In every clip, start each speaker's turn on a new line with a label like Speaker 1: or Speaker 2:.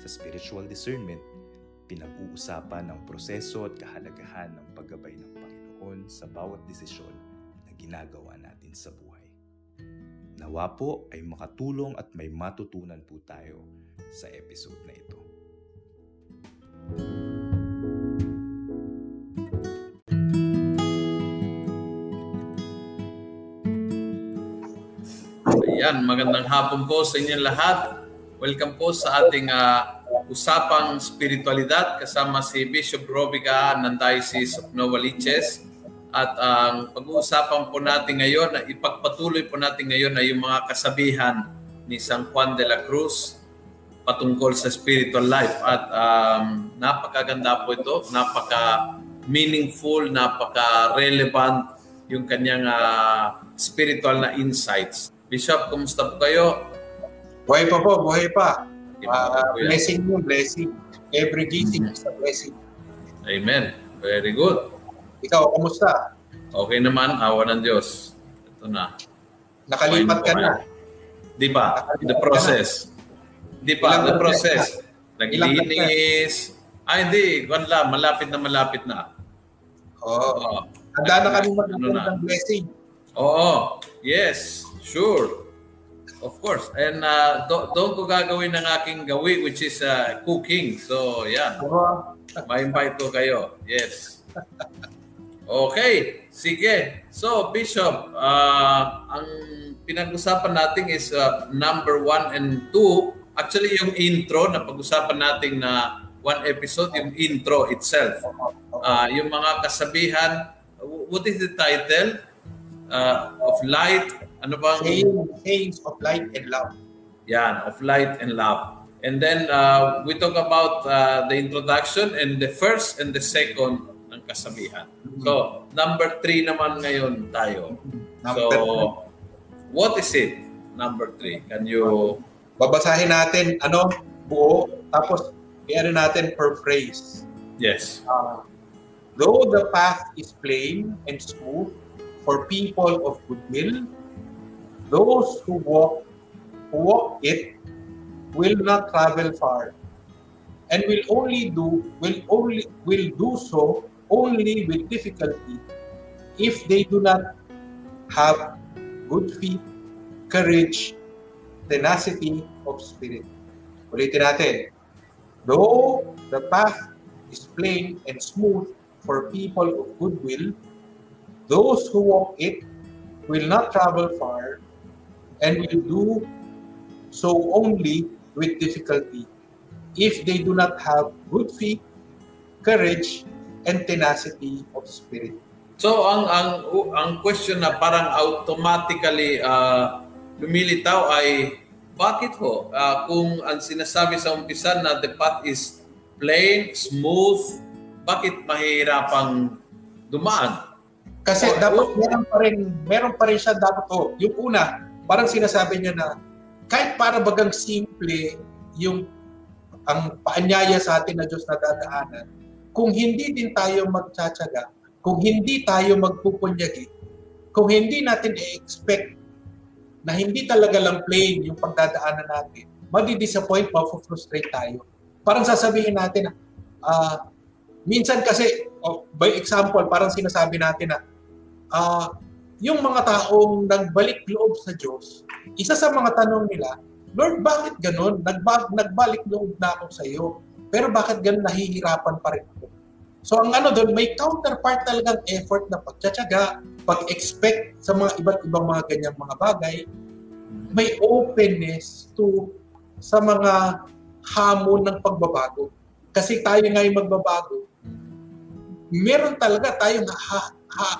Speaker 1: Sa spiritual discernment, pinag-uusapan ang proseso at kahalagahan ng paggabay ng Panginoon sa bawat desisyon na ginagawa natin sa buhay. Nawa po ay makatulong at may matutunan po tayo sa episode na ito.
Speaker 2: Ayan, magandang hapon po sa inyong lahat. Welcome po sa ating uh, usapang spiritualidad kasama si Bishop Robica ng Diocese of Novaliches. At ang uh, pag-uusapan po natin ngayon, na ipagpatuloy po natin ngayon ay yung mga kasabihan ni San Juan de la Cruz patungkol sa spiritual life. At um, napakaganda po ito, napaka meaningful, napaka relevant yung kanyang uh, spiritual na insights. Bishop, kumusta po kayo?
Speaker 3: Buhay pa po, buhay pa. Uh, blessing mo, blessing. Every gising is a blessing.
Speaker 2: Amen. Very good.
Speaker 3: Ikaw, kumusta?
Speaker 2: Okay naman, awa ng Diyos. Ito na.
Speaker 3: Nakalipat ka na.
Speaker 2: Di ba? The process. Di pa, the process. Naglinis. Ay, hindi. Wala, malapit na malapit na.
Speaker 3: Oo. Oh. Handa na kami magkaroon ano ng blessing.
Speaker 2: Oo. Yes. Sure. Of course. And uh, do- doon ko gagawin ng aking gawi which is uh, cooking. So, yan. Ma-invite ko kayo. Yes. Okay. Sige. So, Bishop, uh, ang pinag-usapan natin is uh, number one and two. Actually, yung intro na pag-usapan natin na one episode, yung intro itself. Uh, yung mga kasabihan, what is the title? Uh, of light, ano bang?
Speaker 3: Saying, sayings of light and love.
Speaker 2: Yan, of light and love. And then uh, we talk about uh, the introduction and the first and the second ng kasabihan. Mm-hmm. So, number three naman ngayon tayo. Number so, what is it? Number three. Can you...
Speaker 3: Babasahin natin, ano, buo, tapos i-ano natin per phrase.
Speaker 2: Yes.
Speaker 3: Uh, though the path is plain and smooth for people of goodwill, those who walk who walk it will not travel far and will only do will only will do so only with difficulty if they do not have good feet, courage, tenacity of spirit. Ulitin natin. Though the path is plain and smooth for people of goodwill, those who walk it will not travel far and will do so only with difficulty if they do not have good faith, courage, and tenacity of spirit.
Speaker 2: So ang ang ang question na parang automatically uh, lumilitaw ay bakit ho uh, kung ang sinasabi sa umpisa na the path is plain, smooth, bakit mahirapang dumaan?
Speaker 3: Kasi oh, dapat meron pa rin meron pa rin siya dapat oh, yung una parang sinasabi niya na kahit para bagang simple yung ang paanyaya sa atin na Diyos na dadaanan, kung hindi din tayo magtsatsaga, kung hindi tayo magpupunyagi, kung hindi natin i-expect na hindi talaga lang plain yung pagdadaanan natin, madi-disappoint, ma-frustrate tayo. Parang sasabihin natin, uh, minsan kasi, oh, by example, parang sinasabi natin na, uh, yung mga taong nagbalik loob sa Diyos, isa sa mga tanong nila, Lord, bakit ganun? Nagba- nagbalik loob na ako sa iyo. Pero bakit ganun nahihirapan pa rin ako? So ang ano doon, may counterpart talagang effort na pagtsatsaga, pag-expect sa mga iba't ibang mga ganyang mga bagay. May openness to sa mga hamon ng pagbabago. Kasi tayo ngayon magbabago. Meron talaga tayong ha, ha,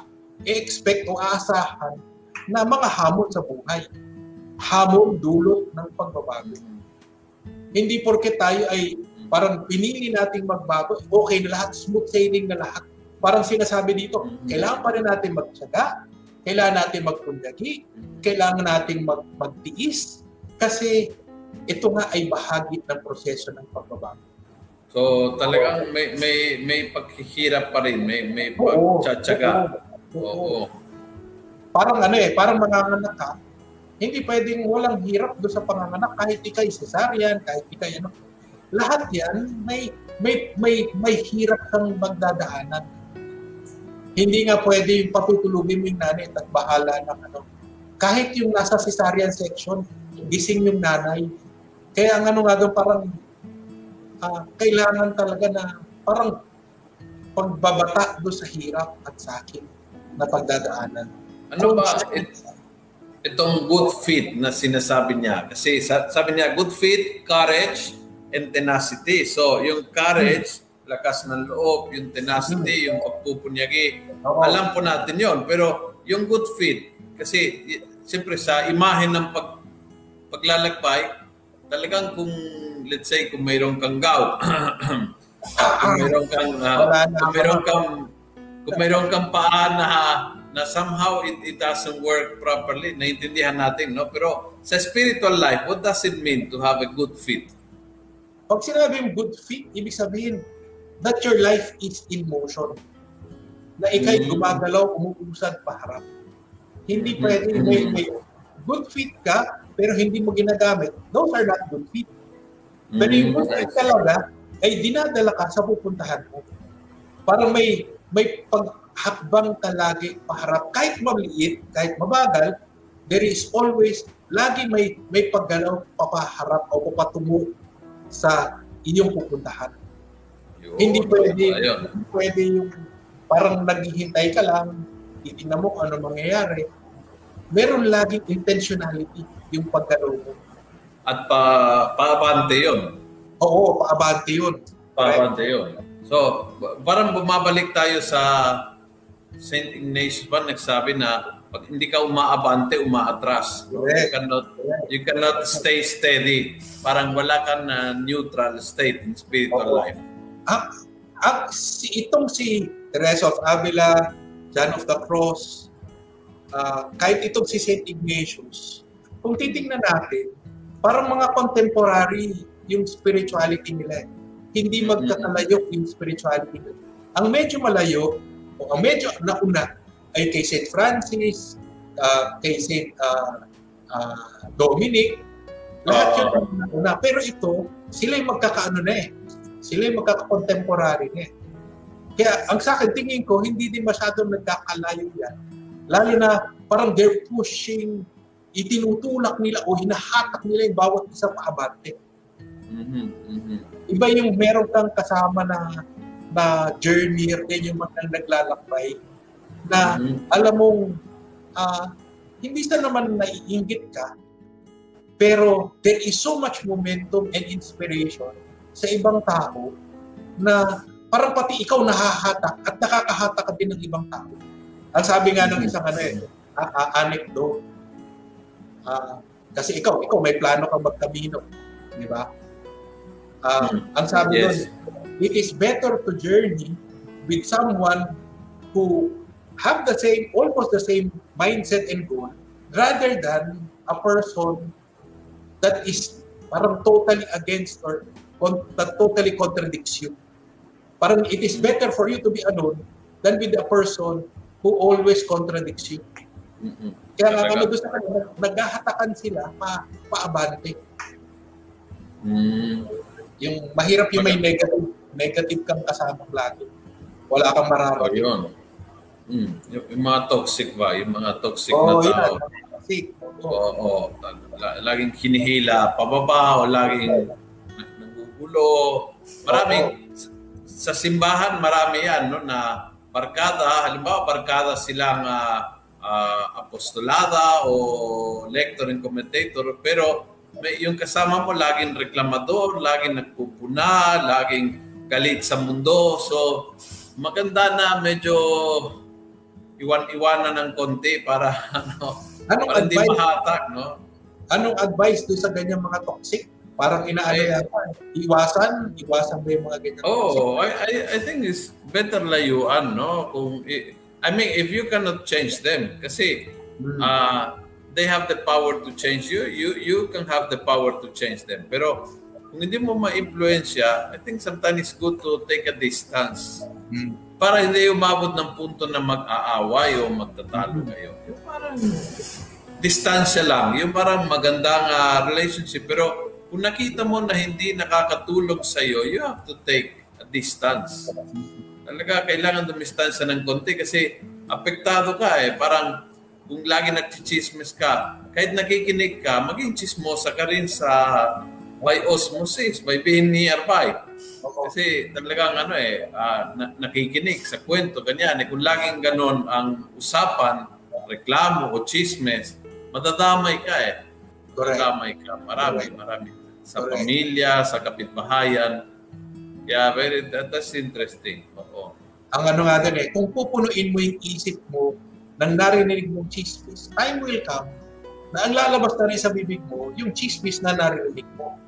Speaker 3: i-expect o aasahan na mga hamon sa buhay. Hamon dulot ng pagbabago. Hindi porke tayo ay parang pinili nating magbago, okay na lahat, smooth sailing na lahat. Parang sinasabi dito, kailangan pa rin natin magtsaga, kailangan natin magpunyagi, kailangan natin mag magtiis, kasi ito nga ay bahagi ng proseso ng pagbabago.
Speaker 2: So talagang may may may paghihirap pa rin, may may pagtsatsaga.
Speaker 3: Oo, oo. Parang ano eh, parang manganganak ka, hindi pwedeng walang hirap doon sa panganganak kahit ikay cesarean, kahit ikay ano. Lahat yan may may may may hirap kang magdadaanan. Hindi nga pwede yung patutulugin mo yung nanay at bahala ng ano. Kahit yung nasa cesarean section, gising yung nanay. Kaya ang ano nga doon parang ah, kailangan talaga na parang pagbabata doon sa hirap at sakit na pagdadaanan.
Speaker 2: Ano ba it, itong good fit na sinasabi niya? Kasi sa- sabi niya good fit, courage, and tenacity. So yung courage, lakas ng loob, yung tenacity, yung pagpupunyagi,
Speaker 3: Oo.
Speaker 2: alam po natin yon Pero yung good fit, kasi siyempre sa imahe ng pag, paglalakbay, talagang kung let's say kung mayroong kang gout, kung mayroong kang
Speaker 3: na
Speaker 2: kung mayroong kang kung mayroong kang paa na na somehow it, it doesn't work properly, naintindihan natin, no? Pero sa spiritual life, what does it mean to have a good fit?
Speaker 3: Pag sinabing good fit, ibig sabihin that your life is in motion. Na ikay
Speaker 2: Mm.
Speaker 3: gumagalaw, umuusad paharap. Hindi
Speaker 2: Mm.
Speaker 3: pwede may, may good fit ka, pero hindi mo ginagamit. Those are not good fit. Pero yung good fit talaga, ay dinadala ka sa pupuntahan mo. Parang may may paghakbang ka lagi paharap. Kahit maliit, kahit mabagal, there is always, lagi may may paggalaw papaharap o papatungo sa inyong pupuntahan.
Speaker 2: Yun.
Speaker 3: Hindi pwede,
Speaker 2: Ayun.
Speaker 3: hindi pwede yung parang naghihintay ka lang, titignan mo kung ano mangyayari. Meron laging intentionality yung paggalaw mo.
Speaker 2: At pa, paabante yun.
Speaker 3: Oo, paabante yun.
Speaker 2: Paabante yun. So, parang bumabalik tayo sa St. Ignatius ba nagsabi na pag hindi ka umaabante, umaatras. You
Speaker 3: Correct.
Speaker 2: cannot, you cannot stay steady. Parang wala kang na neutral state in spiritual
Speaker 3: Oo.
Speaker 2: life.
Speaker 3: Ang, ang, si, itong si Teresa of Avila, John of the Cross, ah, kahit itong si St. Ignatius, kung titingnan natin, parang mga contemporary yung spirituality nila. eh. Hindi magkakalayo yung spirituality. Ang medyo malayo, o ang medyo nauna, ay kay St. Francis, ah, kay St. ah, ah, Dominic, lahat yun ang nauna. Pero ito, sila yung magkakaano na eh. Sila yung magkaka-contemporary na eh. Kaya ang sa akin, tingin ko, hindi din masyadong nagkakalayo yan. Lalo na parang they're pushing, itinutulak nila o hinahatak nila yung bawat isa paabante.
Speaker 2: Mhm, mhm.
Speaker 3: Iba yung meron kang kasama na na journeyer din yung mga naglalakbay na
Speaker 2: Mhm.
Speaker 3: alam mong ah, hindi sa naman naiingit ka pero there is so much momentum and inspiration sa ibang tao na parang pati ikaw nahahatak at nakakahatak ka din ng ibang tao. Ang sabi nga ng isang ano eh, a- a- anecdote, ah, kasi ikaw, ikaw may plano kang magkamino, di ba?
Speaker 2: Mm.
Speaker 3: Ang sabi
Speaker 2: Yes.
Speaker 3: doon, it is better to journey with someone who have the same, almost the same mindset and goal rather than a person that is parang totally against or con- that totally contradicts you. Parang it is better for you to be alone than with a person who always contradicts you.
Speaker 2: Mhm.
Speaker 3: Kaya nga ano doon sa kanila, naghahatakan sila pa, paabante.
Speaker 2: Mm.
Speaker 3: Yung mahirap yung may negative, negative kang kasama lagi. Wala kang
Speaker 2: Oh,
Speaker 3: mararamdaman.
Speaker 2: yun. Mm. Yung, yung mga toxic ba? Yung mga toxic
Speaker 3: Oo,
Speaker 2: na
Speaker 3: yun.
Speaker 2: tao.
Speaker 3: Kasi, oo.
Speaker 2: Oo. La- laging hinihila pababa o laging nag- nagugulo. Maraming sa simbahan marami yan no na barkada, halimbawa barkada silang ah, ah, apostolada o lector and commentator pero may, yung kasama mo laging reklamador, laging nagpupuna, laging galit sa mundo. So maganda na medyo iwan-iwanan ng konti para ano
Speaker 3: Anong
Speaker 2: para hindi
Speaker 3: advice,
Speaker 2: mahatak, no?
Speaker 3: anong advice doon sa ganyang mga toxic? Parang inaano yata, iwasan, iwasan ba yung mga ganyan?
Speaker 2: Oh, I, I, I think it's better layuan, no? Kung, I mean, if you cannot change them, kasi
Speaker 3: Hmm.
Speaker 2: uh, they have the power to change you, you you can have the power to change them. Pero kung hindi mo ma-influensya, I think sometimes it's good to take a distance
Speaker 3: Hmm.
Speaker 2: para hindi umabot ng punto na mag-aaway o magtatalo kayo. Yung parang distansya lang, yung parang magandang ah, relationship. Pero kung nakita mo na hindi nakakatulong sa iyo, you have to take a distance. Talaga, kailangan dumistansya ng konti kasi apektado ka eh. Parang kung lagi nagchichismis ka, kahit nakikinig ka, maging chismosa ka rin sa by osmosis, by being nearby.
Speaker 3: Oo.
Speaker 2: Kasi talagang ano eh, ah, na- nakikinig sa kwento, ganyan. Eh, kung laging ganon ang usapan, reklamo o chismes, madadamay ka eh.
Speaker 3: Correct.
Speaker 2: Madadamay ka. Marami, marami. Sa
Speaker 3: Correct.
Speaker 2: pamilya, sa kapitbahayan. Kaya very, that, that's interesting. Oo.
Speaker 3: Ang ano nga din eh, kung pupunuin mo yung isip mo ng narinig mong chismis, time will come na ang lalabas na rin sa bibig mo, yung chismis na narinig mo.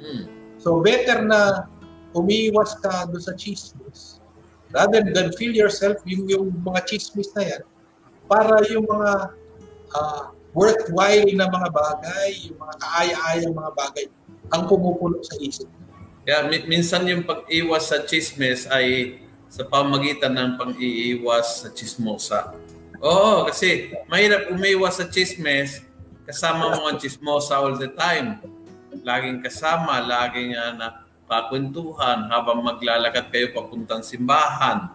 Speaker 2: Hmm.
Speaker 3: So better na umiwas ka doon sa chismis rather than feel yourself yung, yung mga chismis na yan para yung mga ah, worthwhile na mga bagay, yung mga kaaya-ayang mga bagay ang pumupuno sa isip.
Speaker 2: Kaya mi- minsan yung pag-iwas sa chismes ay sa pamagitan ng pang-iiwas sa chismosa. Oo, kasi mahirap umiwas sa chismes kasama mo ang chismosa all the time. Laging kasama, laging uh, na kakwentuhan habang maglalakad kayo papuntang simbahan,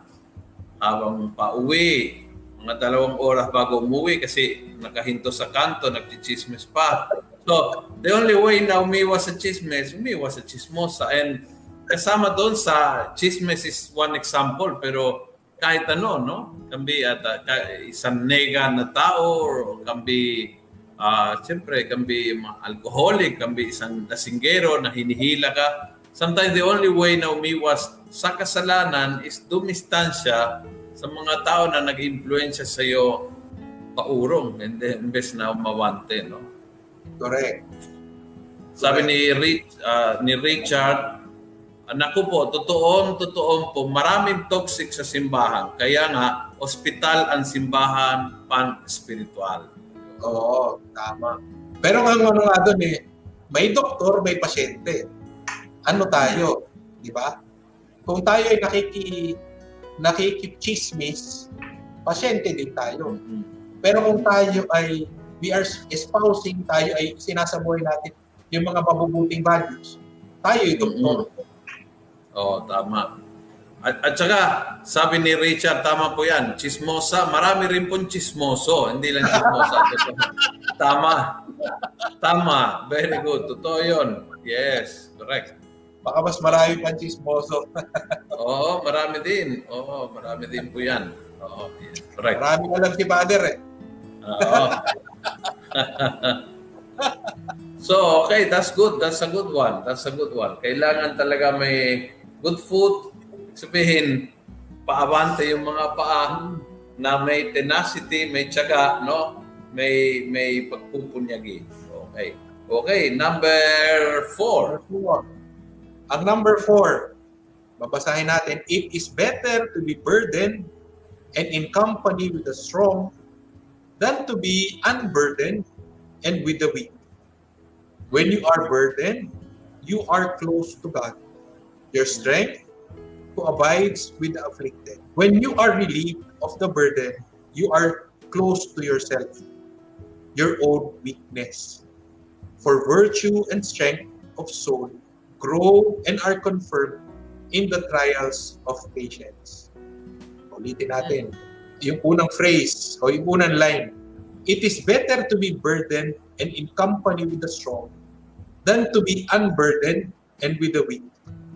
Speaker 2: habang pauwi, mga dalawang oras bago umuwi kasi nakahinto sa kanto, nagchichismis pa. So, the only way na umiwas sa chismis, umiwas sa chismosa. And kasama doon sa chismis is one example, pero kahit ano, no? Can be at, uh, isang nega na tao or can be, uh, siyempre, can be alcoholic, can be isang lasinggero na hinihila ka. Sometimes the only way na umiwas sa kasalanan is dumistansya sa mga tao na nag-influensya sa iyo paurong and then imbes na umawante, no?
Speaker 3: Correct.
Speaker 2: Sabi ni Rich, ah, ni Richard, Naku po, totoong totoong po, maraming toxic sa simbahan. Kaya nga, ospital ang simbahan pan-spiritual.
Speaker 3: Oo, tama. Pero ang ano nga doon eh, may doktor, may pasyente. Ano tayo? Di ba? Kung tayo ay nakiki, nakikichismis, pasyente din tayo. Pero kung tayo ay, we are espousing, tayo ay sinasabuhay natin yung mga mabubuting values, tayo ay doktor.
Speaker 2: Oo, tama. At, at saka, sabi ni Richard, tama po yan, chismosa, marami rin pong chismoso, hindi lang chismosa. Tama. Tama. Very good. Totoo yun. Yes, correct.
Speaker 3: Baka mas marami pang chismoso.
Speaker 2: Oo, marami din. Oo, marami din po yan. Oo, yes, correct.
Speaker 3: Marami alam si Father eh.
Speaker 2: Oo. so, okay, that's good. That's a good one. That's a good one. Kailangan talaga may good food. Sabihin, paabante yung mga paa na may tenacity, may tiyaga, no? May may pagpupunyagi. Okay. Okay, number four.
Speaker 3: Number four. Ang number four, babasahin natin, it is better to be burdened and in company with the strong than to be unburdened and with the weak. When you are burdened, you are close to God. Your strength who abides with the afflicted. When you are relieved of the burden, you are close to yourself, your own weakness. For virtue and strength of soul grow and are confirmed in the trials of patience. Ulitin natin. Yung unang phrase o yung unang line. It is better to be burdened and in company with the strong than to be unburdened and with the weak.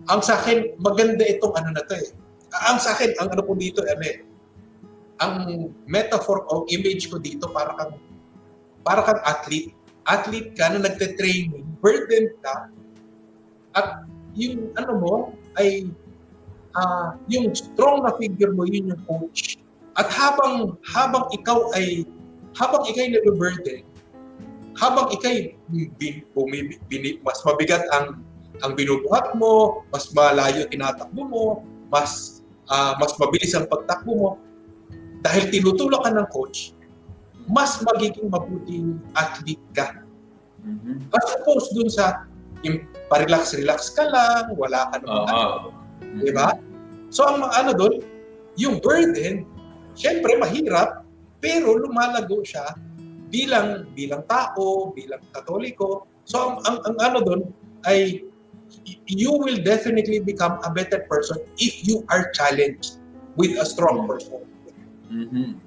Speaker 3: Ang sa akin, maganda itong ano na to eh. Ang sa akin, ang ano ko dito, ano eh, ang metaphor o image ko dito para kang para kang athlete. Athlete ka na nagte-training, burdened ka, at yung ano mo ay ah, yung strong na figure mo, yun yung coach. At habang habang ikaw ay habang ikaw ay nag-burden, habang ikay bin, bumi, bin, mas mabigat ang ang binubuhat mo, mas malayo tinatakbo mo, mas uh, mas mabilis ang pagtakbo mo, dahil tinutulak ka ng coach, mas magiging mabuting athlete ka. Mm-hmm. As opposed dun sa yung parelax-relax ka lang, wala ka naman. Uh-huh. Mm-hmm. Di ba? So ang ano doon, yung burden, syempre mahirap, pero lumalago siya bilang bilang tao, bilang katoliko. So ang, ang, ang ano doon ay you will definitely become a better person if you are challenged with a strong person. Mm-hmm.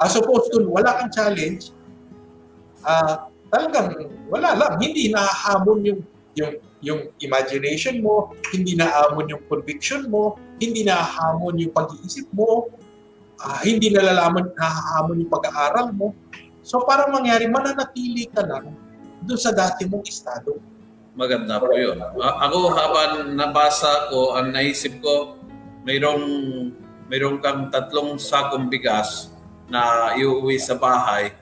Speaker 3: As opposed to wala kang challenge, uh, talagang wala lang, hindi nahahamon yung yung yung imagination mo, hindi nahamon yung conviction mo, hindi nahamon yung pag-iisip mo, uh, hindi nalalaman nahahamon yung pag-aaral mo. So para mangyari, mananatili ka lang doon sa dati mong estado.
Speaker 2: Maganda po yun. Ako habang nabasa ko, ang naisip ko, mayroong, mayroong kang tatlong sakong bigas na iuwi sa bahay.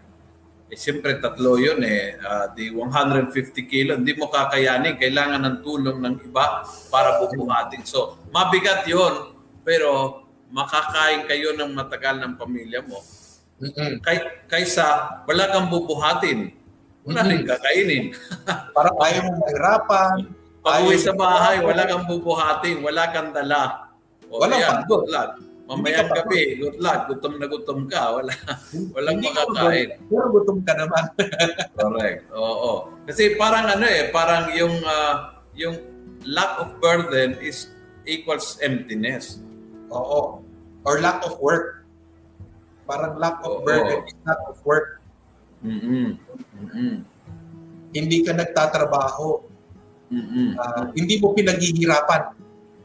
Speaker 2: Eh, siyempre tatlo yun eh. Uh, di 150 kilo, hindi mo kakayanin. Kailangan ng tulong ng iba para bubuhatin. So, mabigat yun. Pero makakain kayo ng matagal ng pamilya mo. Mm-hmm. Kay, kaysa wala kang bubuhatin wala rin kakainin.
Speaker 3: Parang ayaw mong mahirapan.
Speaker 2: Pag uwi sa bahay, wala kang bubuhating, wala kang dala.
Speaker 3: O, wala yan,
Speaker 2: good luck. Mamayang gabi, good luck, gutom na gutom ka, wala, walang Hindi makakain.
Speaker 3: Pero gutom ka naman.
Speaker 2: Correct. Oo. Kasi parang ano eh, parang yung uh, yung lack of burden is equals emptiness.
Speaker 3: Oo. Or lack of work. Parang lack of Oo. burden is lack of work. Mm-hmm. Mm-hmm. Hindi ka nagtatrabaho. Mm-hmm. Uh, hindi mo pinaghihirapan.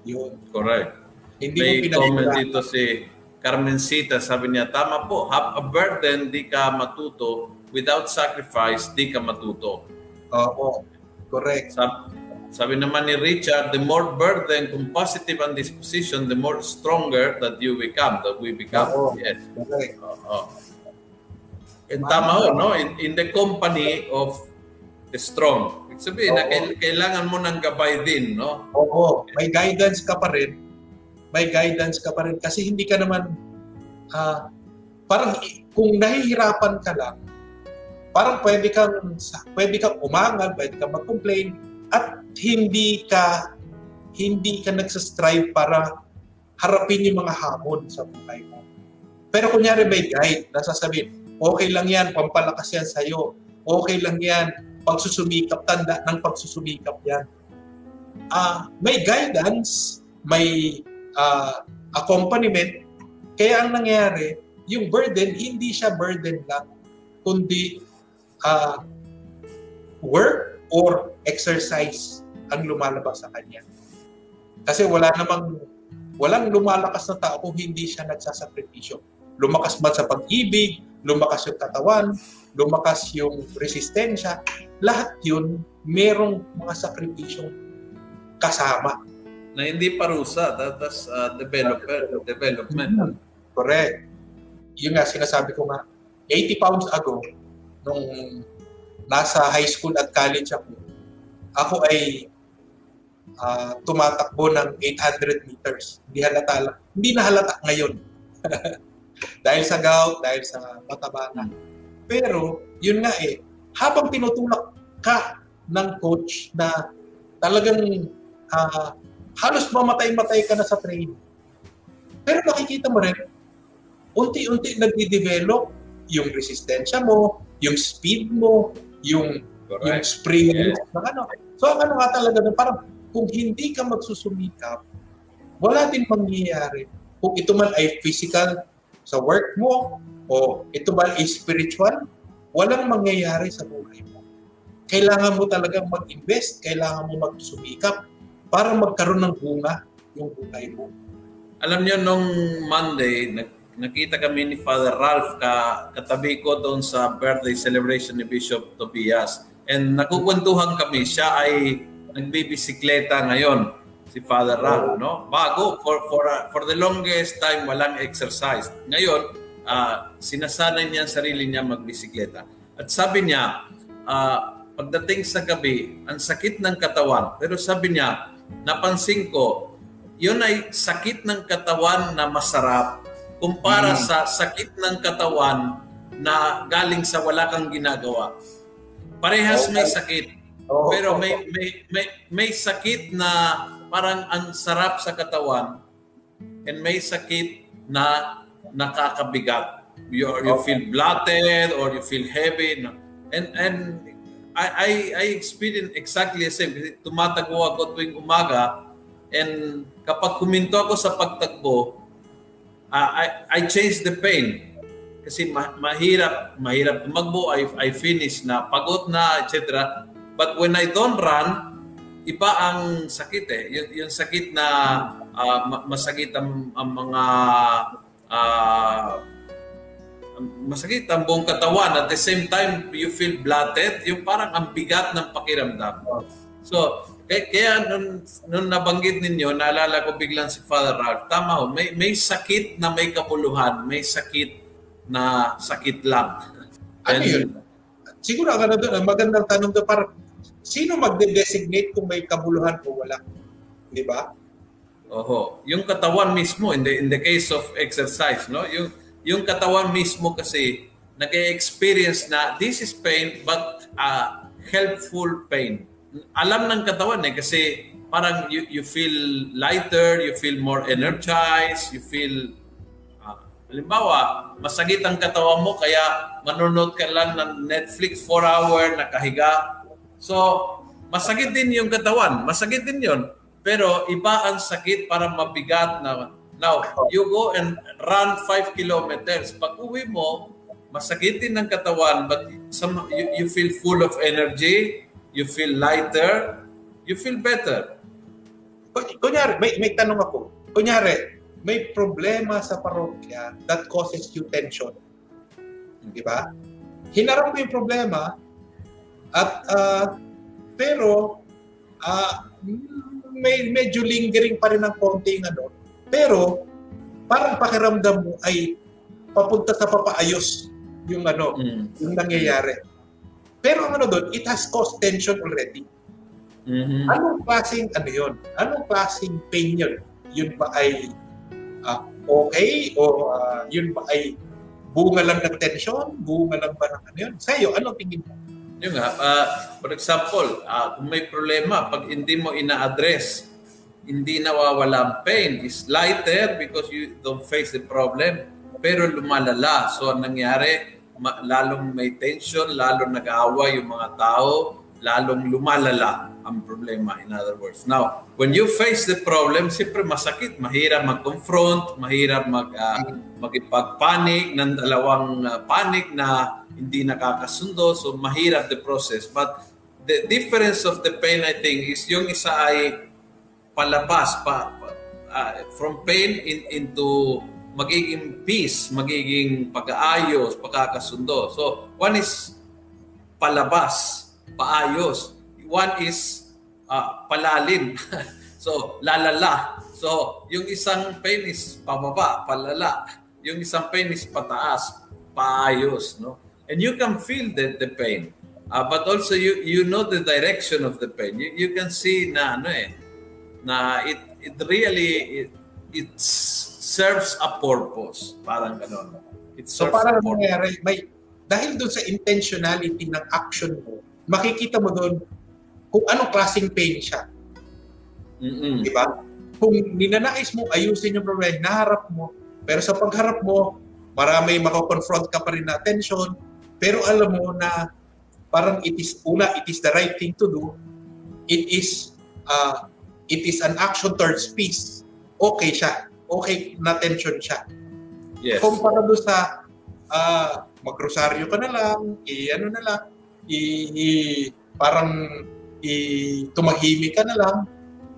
Speaker 3: Yun.
Speaker 2: Correct. Hindi May mo comment dito si Carmencita, sabi niya, tama po, have a burden, di ka matuto. Without sacrifice, di ka matuto.
Speaker 3: Oo, correct.
Speaker 2: Sabi, sabi naman ni Richard, the more burden, kung positive ang disposition, the more stronger that you become, that we become. Oo, yes. Correct. Oo. And tama ho, no? In, in the company of the strong. Ibig sabihin na kailangan mo ng gabay din, no?
Speaker 3: Oo. May guidance ka pa rin. May guidance ka pa rin. Kasi hindi ka naman, uh, parang kung nahihirapan ka lang, parang pwede kang, pwede kang umangal, pwede kang mag-complain, at hindi ka, hindi ka nagsastrive para harapin yung mga hamon sa buhay mo. Pero kunyari may guide na sasabihin, Okay lang yan, pampalakas yan sa'yo. Okay lang yan, pagsusumikap, tanda ng pagsusumikap yan. Uh, may guidance, may uh, accompaniment, kaya ang nangyari, yung burden, hindi siya burden lang, kundi uh, work or exercise ang lumalabas sa kanya. Kasi wala namang, walang lumalakas na tao kung hindi siya nagsasakripisyo. Lumakas man sa pag-ibig, lumakas yung katawan, lumakas yung resistensya, lahat yun merong mga sakripisyong kasama.
Speaker 2: Na hindi parusa, that's uh, development. development.
Speaker 3: Correct. Yun nga, sinasabi ko nga, 80 pounds ago, nung nasa high school at college ako, ako ay uh, tumatakbo ng 800 meters. Hindi halata, hindi na halata ngayon. dahil sa gout, dahil sa mataba na. Pero, yun nga eh, habang tinutulak ka ng coach na talagang uh, halos mamatay-matay ka na sa training. Pero makikita mo rin, unti-unti nagdi-develop yung resistensya mo, yung speed mo, yung Correct. yung spring yes. ng ano. So ang ano nga talaga, parang kung hindi ka magsusumikap, wala din mangyayari. Kung ito man ay physical sa work mo o ito ba spiritual, walang mangyayari sa buhay mo. Kailangan mo talagang mag-invest, kailangan mo magsumikap para magkaroon ng bunga yung buhay mo.
Speaker 2: Alam niyo nung Monday, nakita kami ni Father Ralph ka, katabi ko doon sa birthday celebration ni Bishop Tobias. And nakukwentuhan kami, siya ay nagbibisikleta ngayon si Father Ralph, no? Bago for for uh, for the longest time walang exercise. Ngayon, uh, sinasanay niya ang sarili niya magbisikleta. At sabi niya, uh, pagdating sa gabi, ang sakit ng katawan. Pero sabi niya, napansin ko, yun ay sakit ng katawan na masarap kumpara mm. sa sakit ng katawan na galing sa wala kang ginagawa. Parehas okay. may sakit. Oh. Pero may, may, may, may sakit na parang ang sarap sa katawan and may sakit na nakakabigat. You, you okay. feel bloated or you feel heavy. And, and I, I, I experience exactly the same. Tumatagbo ako tuwing umaga and kapag kuminto ako sa pagtagbo, uh, I, I change the pain. Kasi ma- mahirap, mahirap tumagbo. I, I finish na pagod na, etc. But when I don't run, iba ang sakit eh. Yung, yung sakit na uh, masakit ang, ang mga uh, masakit ang buong katawan. At the same time, you feel bloated. Yung parang ang bigat ng pakiramdam. So, kaya, kaya nung, nung nabanggit ninyo, naalala ko biglang si Father Ralph, tama ho, may, may sakit na may kapuluhan, may sakit na sakit lang.
Speaker 3: Ano yun? Siguro ano ang magandang tanong doon, para sino magde-designate kung may kabuluhan o wala? Di ba?
Speaker 2: Oho. Yung katawan mismo, in the, in the case of exercise, no? Yung, yung katawan mismo kasi nag-experience na this is pain but uh, helpful pain. Alam ng katawan eh kasi parang you, you feel lighter, you feel more energized, you feel uh, halimbawa, masagit ang katawan mo kaya manonood ka lang ng Netflix 4 hour nakahiga. So, masagit din yung katawan. Masagit din yon pero iba ang sakit para mabigat na. Now, you go and run 5 kilometers. Pag uwi mo, masakit din ang katawan but some, you, you feel full of energy, you feel lighter, you feel better.
Speaker 3: Kunyari, may, may tanong ako. Kunyari, may problema sa parokya that causes you tension. Di ba? Hinarap mo yung problema at uh, pero uh, may medyo lingering pa rin ng konting ano. Pero parang pakiramdam mo ay papunta sa papaayos yung ano, mm. yung nangyayari. Pero ang ano doon, it has caused tension already. Mm-hmm. Anong klaseng ano yun? Anong klaseng pain yun? Yun ba ay uh, okay? O uh, yun ba ay bunga lang ng tension? Bunga lang ba ng ano yun? Sa'yo, anong tingin mo?
Speaker 2: Yung nga, uh, for example, uh, kung may problema, pag hindi mo ina-address, hindi nawawala ang pain. is lighter because you don't face the problem, pero lumalala. So, ang nangyari, ma- lalong may tension, lalong nag-aaway yung mga tao, lalong lumalala ang problema, in other words. Now, when you face the problem, siyempre masakit, mahirap mag-confront, mahirap mag, uh, magipag-panic ng dalawang uh, panic na hindi nakakasundo. So mahirap the process. But the difference of the pain, I think, is yung isa ay palabas pa, uh, from pain in, into magiging peace, magiging pag-aayos, pagkakasundo. So, one is palabas, paayos. One is uh, palalim. so, lalala. So, yung isang pain is pababa, palala. Yung isang pain is pataas, paayos. No? And you can feel the, the pain. Uh, but also you you know the direction of the pain. You, you can see na ano eh, na it it really it, it serves a purpose. Parang gano'n.
Speaker 3: It serves so parang a purpose. may dahil doon sa intentionality ng action mo, makikita mo doon kung anong klaseng pain siya. Mm-mm. Di ba? Kung ninanais mo ayusin yung problema, naharap mo, pero sa pagharap mo, marami mako-confront ka pa rin na tension, pero alam mo na parang it is, una, it is the right thing to do. It is, uh, it is an action towards peace. Okay siya. Okay na tension siya. Yes. Kumpara doon sa uh, magrosaryo ka na lang, i-ano na lang, i, i parang i tumahimik ka na lang.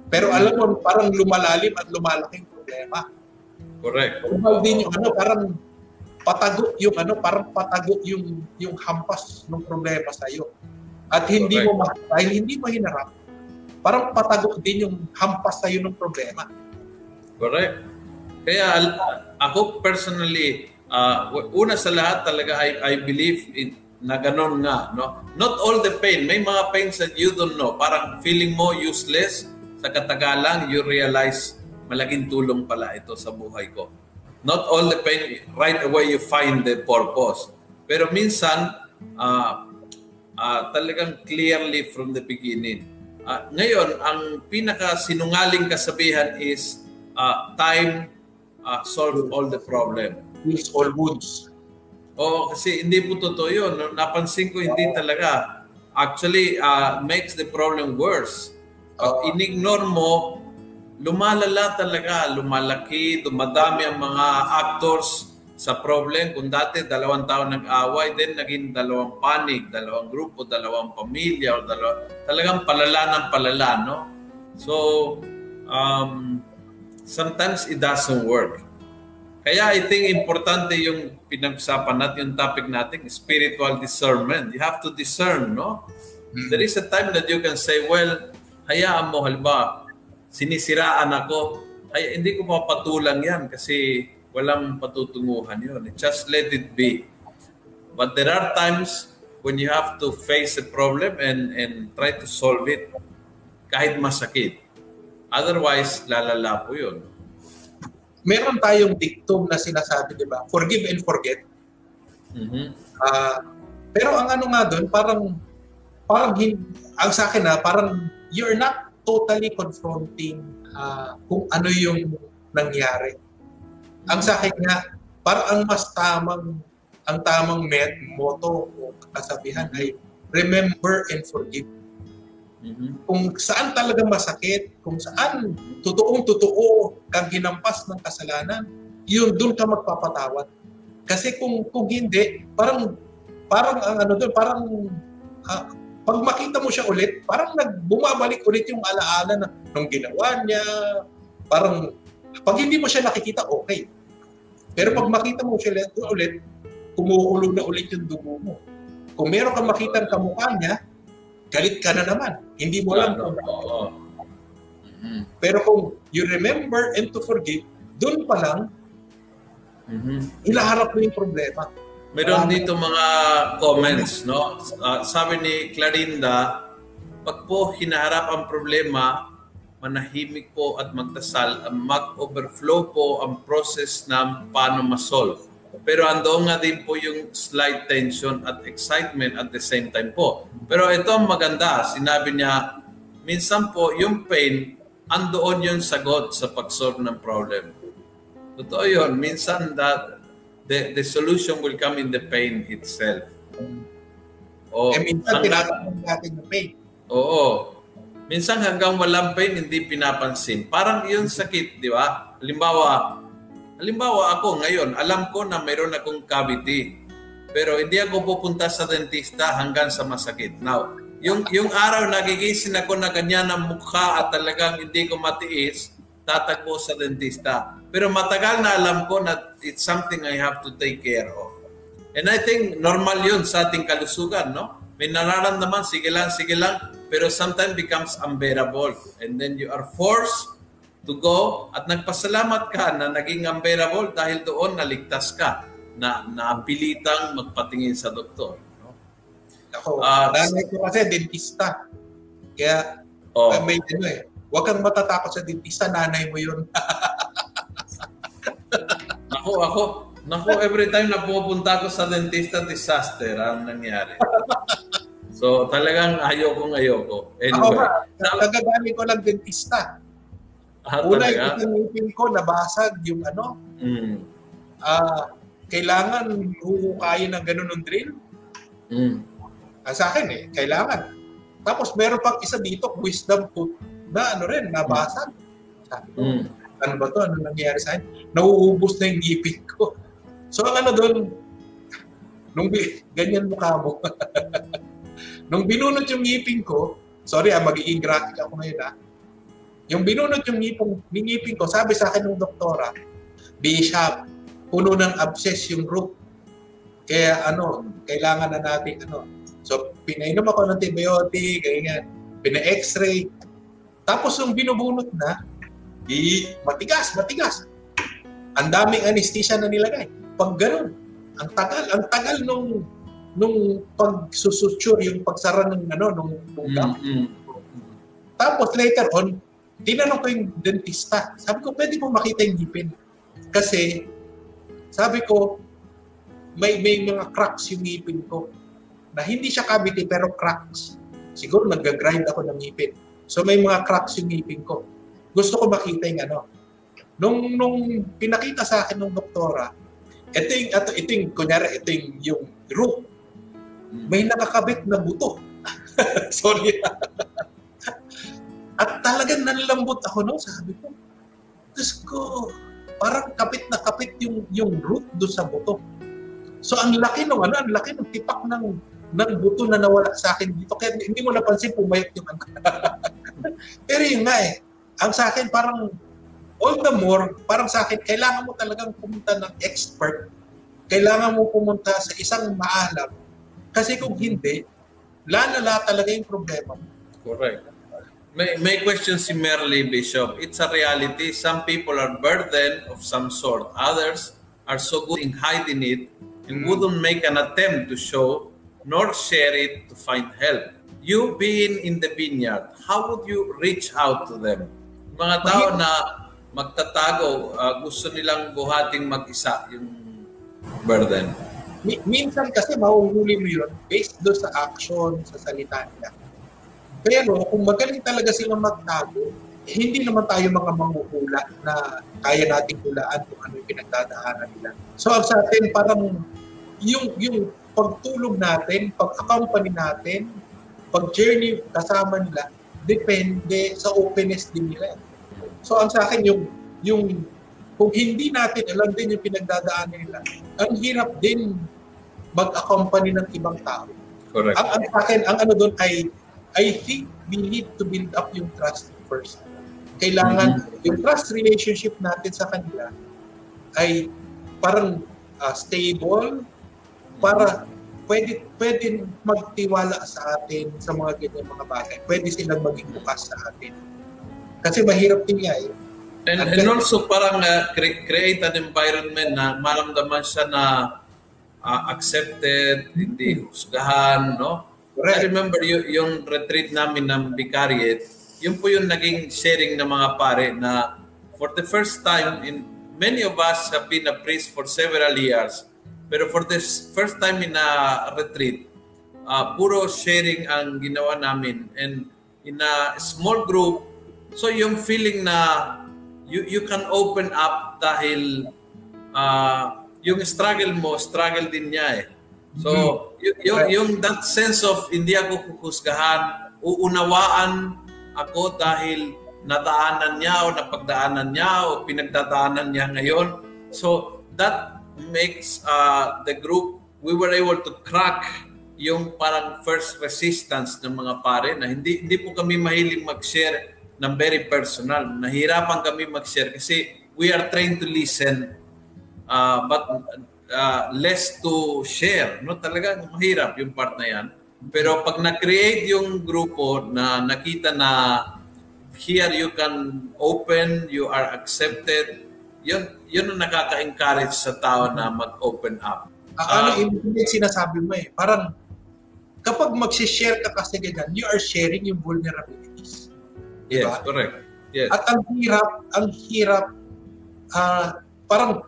Speaker 3: Pero alam mo, parang lumalalim at lumalaking problema.
Speaker 2: Correct.
Speaker 3: Kung din yung ano, parang patago yung ano, parang patago yung yung hampas ng problema sa iyo. At hindi Correct. mo dahil hindi mo hinarap, parang patago din yung hampas sa iyo ng problema.
Speaker 2: Correct. Kaya ako personally, uh, una sa lahat talaga I, I believe in, na ganun nga, no? Not all the pain. May mga pains that you don't know. Parang feeling mo useless. Sa katagalan, you realize malaking tulong pala ito sa buhay ko. Not all the pain, right away you find the purpose. Pero minsan, uh, uh, talagang clearly from the beginning. Uh, ngayon, ang pinaka-sinungaling kasabihan is uh, time uh, solve all the problem.
Speaker 3: Heals all wounds.
Speaker 2: Oo, kasi hindi po totoo yun. Napansin ko hindi talaga. Actually, uh, makes the problem worse. Pag inignore mo, lumalala talaga, lumalaki, dumadami ang mga actors sa problem. Kung dati dalawang taon nag-away, then naging dalawang panig, dalawang grupo, dalawang pamilya, o dalawa, talagang palala ng palala, no? So, um, sometimes it doesn't work. Kaya I think importante yung pinag-usapan natin, yung topic natin, spiritual discernment. You have to discern, no? Mm-hmm. There is a time that you can say, well, hayaan mo, halimbawa, sinisiraan ako, ay hindi ko papatulang yan kasi walang patutunguhan yun. Just let it be. But there are times when you have to face a problem and, and try to solve it kahit masakit. Otherwise, lalala po yun
Speaker 3: meron tayong dictum na sinasabi, di ba? Forgive and forget.
Speaker 2: Mm-hmm.
Speaker 3: Uh, pero ang ano nga doon, parang, parang, ang sa akin na, parang you're not totally confronting uh, kung ano yung nangyari. Ang sa akin nga, parang ang mas tamang, ang tamang met, motto o kasabihan ay remember and forgive.
Speaker 2: Mm-hmm.
Speaker 3: Kung saan talaga masakit, kung saan totoong totoo kang hinampas ng kasalanan, yun doon ka magpapatawad. Kasi kung kung hindi, parang parang ang ano doon, parang uh, pag makita mo siya ulit, parang nagbumabalik ulit yung alaala na nung ginawa niya. Parang pag hindi mo siya nakikita, okay. Pero pag makita mo siya ulit, kumukulo na ulit yung dugo mo. Kung meron kang makitang kamukha niya, galit ka na naman. Hindi mo alam kung. Mm-hmm. Pero kung you remember and to forgive, doon pa lang,
Speaker 2: mm-hmm.
Speaker 3: ilaharap mo yung problema.
Speaker 2: Meron dito mga comments, no? Uh, sabi ni Clarinda, pag po hinaharap ang problema, manahimik po at magdasal, mag-overflow po ang process ng paano masolve. Pero andoon nga din po yung slight tension at excitement at the same time po. Pero ito ang maganda. Sinabi niya, minsan po yung pain, andoon yung sagot sa pag-solve ng problem. Totoo yun. Minsan that the, the solution will come in the pain itself.
Speaker 3: O, eh, minsan tinatanong natin yung pain.
Speaker 2: Oo. Minsan hanggang walang pain, hindi pinapansin. Parang yung sakit, di ba? Halimbawa, Halimbawa ako ngayon, alam ko na mayroon akong cavity. Pero hindi ako pupunta sa dentista hanggang sa masakit. Now, yung, yung araw nagigising ako na ganyan ang mukha at talagang hindi ko matiis, tatagpo sa dentista. Pero matagal na alam ko na it's something I have to take care of. And I think normal yun sa ating kalusugan, no? May nararamdaman, sige lang, sige lang, pero sometimes becomes unbearable. And then you are forced to go at nagpasalamat ka na naging unbearable dahil doon naligtas ka na napilitang magpatingin sa doktor. No?
Speaker 3: Ako, uh, nanay ko kasi dentista. Kaya oh. may ano eh, huwag kang matatakot sa dentista, nanay mo yun.
Speaker 2: ako, ako, Naku, every time na pupunta ako sa dentista, disaster ang nangyari. So, talagang ayoko ayoko.
Speaker 3: Anyway. Ako ba, kagagaling ko lang dentista. Ah, Una, yung ngipin ko, nabasag yung ano.
Speaker 2: Mm.
Speaker 3: Uh, kailangan huhukayin ng ganun ng drill.
Speaker 2: Mm.
Speaker 3: Uh, sa akin eh, kailangan. Tapos meron pang isa dito, wisdom tooth, na ano rin, nabasag. Sabi ko,
Speaker 2: mm.
Speaker 3: ano ba to? Ano nangyayari sa akin? Nauubos na yung ngipin ko. So ang ano doon, nung ganyan mukha mo, nung binunot yung ngipin ko, sorry ah, magiging graphic ako ngayon ah, yung binunot yung ngipong, ngipin ko, sabi sa akin ng doktora, Bishop, puno ng abscess yung root. Kaya ano, kailangan na natin ano. So, pinainom ako ng antibiotic, ganyan. Pina-x-ray. Tapos yung binubunot na, di, matigas, matigas. Ang daming anesthesia na nilagay. Pag ganun, ang tagal, ang tagal nung nung pagsusuture, yung pagsara ng ano, nung, nung.
Speaker 2: Mm-hmm.
Speaker 3: Tapos later on, tinanong ko yung dentista. Sabi ko, pwede mo makita yung ngipin. Kasi, sabi ko, may may mga cracks yung ngipin ko. Na hindi siya cavity, pero cracks. Siguro nag-grind ako ng ngipin. So may mga cracks yung ngipin ko. Gusto ko makita yung ano. Nung, nung pinakita sa akin ng doktora, ito yung, ito, ito yung, kunyari, ito yung, yung root. May nakakabit na buto. Sorry. At talagang nanlambot ako no, sabi ko. Diyos ko, parang kapit na kapit yung, yung root do sa buto. So ang laki ng ano, ang laki ng tipak ng ng buto na nawala sa akin dito. Kaya hindi mo napansin pumayat yung ano. Pero yun nga eh, ang sa akin parang all the more, parang sa akin, kailangan mo talagang pumunta ng expert. Kailangan mo pumunta sa isang maalam. Kasi kung hindi, lalala talaga yung problema mo.
Speaker 2: Correct. May, may question si Merly Bishop. It's a reality. Some people are burdened of some sort. Others are so good in hiding it and wouldn't make an attempt to show nor share it to find help. You being in the vineyard, how would you reach out to them? Mga tao na magtatago, uh, gusto nilang buhating mag-isa yung burden.
Speaker 3: Minsan kasi mahuhuli mo yun based doon sa action, sa salita nila. Pero kung magaling talaga silang magtago, eh, hindi naman tayo mga manguhula na kaya nating hulaan kung ano yung pinagdadaanan nila. So sa atin parang yung yung pagtulog natin, pag-accompany natin, pag-journey kasama nila, depende sa openness din nila. So ang sa akin yung yung kung hindi natin alam din yung pinagdadaanan nila, ang hirap din mag-accompany ng ibang tao.
Speaker 2: Correct.
Speaker 3: Ang, ang sa akin, ang ano doon ay I think we need to build up yung trust first. Kailangan mm-hmm. yung trust relationship natin sa kanila ay parang uh, stable para pwede pwede magtiwala sa atin sa mga ganyan mga bagay. Pwede silang maging bukas sa atin. Kasi mahirap din nga eh.
Speaker 2: And, and also parang uh, create an environment na maramdaman siya na uh, accepted, hindi husgahan, no? Correct. I remember y- yung retreat namin ng Vicariate, yun po yung naging sharing ng mga pare na for the first time, in many of us have been a priest for several years, pero for this first time in a retreat, uh, puro sharing ang ginawa namin and in a small group, so yung feeling na you, you can open up dahil uh, yung struggle mo, struggle din niya eh. So, mm-hmm. yung, yung that sense of hindi ako kukusgahan, uunawaan ako dahil nadaanan niya o napagdaanan niya o pinagdadaanan niya ngayon. So, that makes uh, the group, we were able to crack yung parang first resistance ng mga pare na hindi hindi po kami mahilig mag-share ng very personal. Nahirapan kami mag-share kasi we are trained to listen uh, but uh, less to share. No? Talaga mahirap yung part na yan. Pero pag na-create yung grupo na nakita na here you can open, you are accepted, yun, yun ang nakaka-encourage sa tao na mag-open up.
Speaker 3: Uh, ano yung sinasabi mo eh, parang kapag mag-share ka kasi ganyan, you are sharing yung vulnerabilities.
Speaker 2: Yes, diba? correct. Yes.
Speaker 3: At ang hirap, ang hirap, uh, parang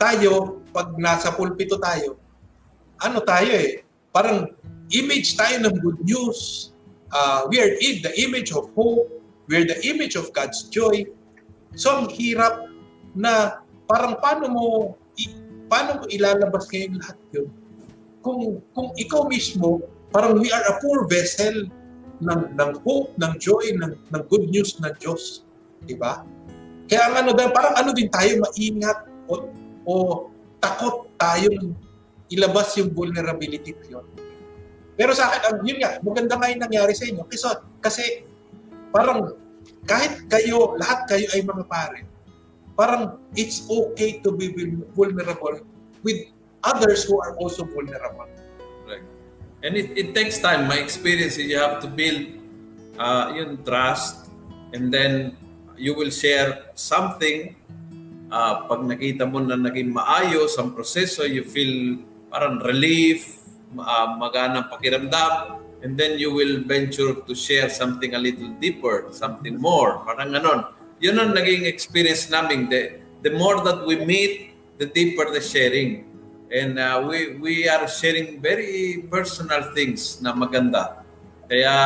Speaker 3: tayo, pag nasa pulpito tayo, ano tayo eh, parang image tayo ng good news. Uh, we are in the image of hope. We are the image of God's joy. So ang hirap na parang paano mo paano mo ilalabas ngayon lahat yun? Kung kung ikaw mismo parang we are a poor vessel ng ng hope, ng joy, ng ng good news ng Diyos, di ba? Kaya ang ano parang ano din tayo maingat o o takot tayong ilabas yung vulnerability yun. Pero sa akin, yun nga, maganda nga yung nangyari sa inyo. Kasi, kasi parang kahit kayo, lahat kayo ay mga pare, parang it's okay to be vulnerable with others who are also vulnerable.
Speaker 2: Right. And it, it takes time. My experience is you have to build uh, yung trust and then you will share something uh, pag nakita mo na naging maayos ang proseso, you feel parang relief, uh, maganang pakiramdam, and then you will venture to share something a little deeper, something more. Parang ganon. Yun ang naging experience namin. The, the more that we meet, the deeper the sharing. And uh, we we are sharing very personal things na maganda. Kaya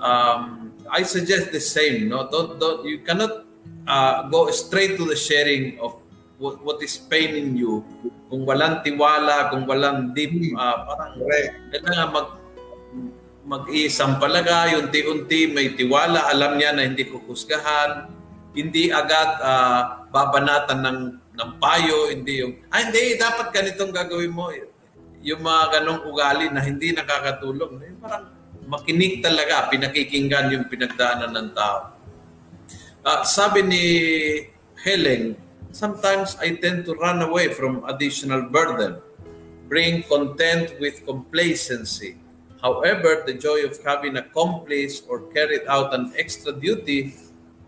Speaker 2: um, I suggest the same. No, don't don't you cannot uh, go straight to the sharing of what, what is paining you. Kung walang tiwala, kung walang deep, uh, parang kailangan mag mag-iisang palagay, unti-unti may tiwala, alam niya na hindi kukusgahan, hindi agad uh, babanatan ng ng payo, hindi yung, ah hindi, dapat ganitong gagawin mo. Yung mga ganong ugali na hindi nakakatulong. Eh, parang makinig talaga, pinakikinggan yung pinagdaanan ng tao. Uh, sabi ni Helen, sometimes I tend to run away from additional burden, bring content with complacency. However, the joy of having accomplished or carried out an extra duty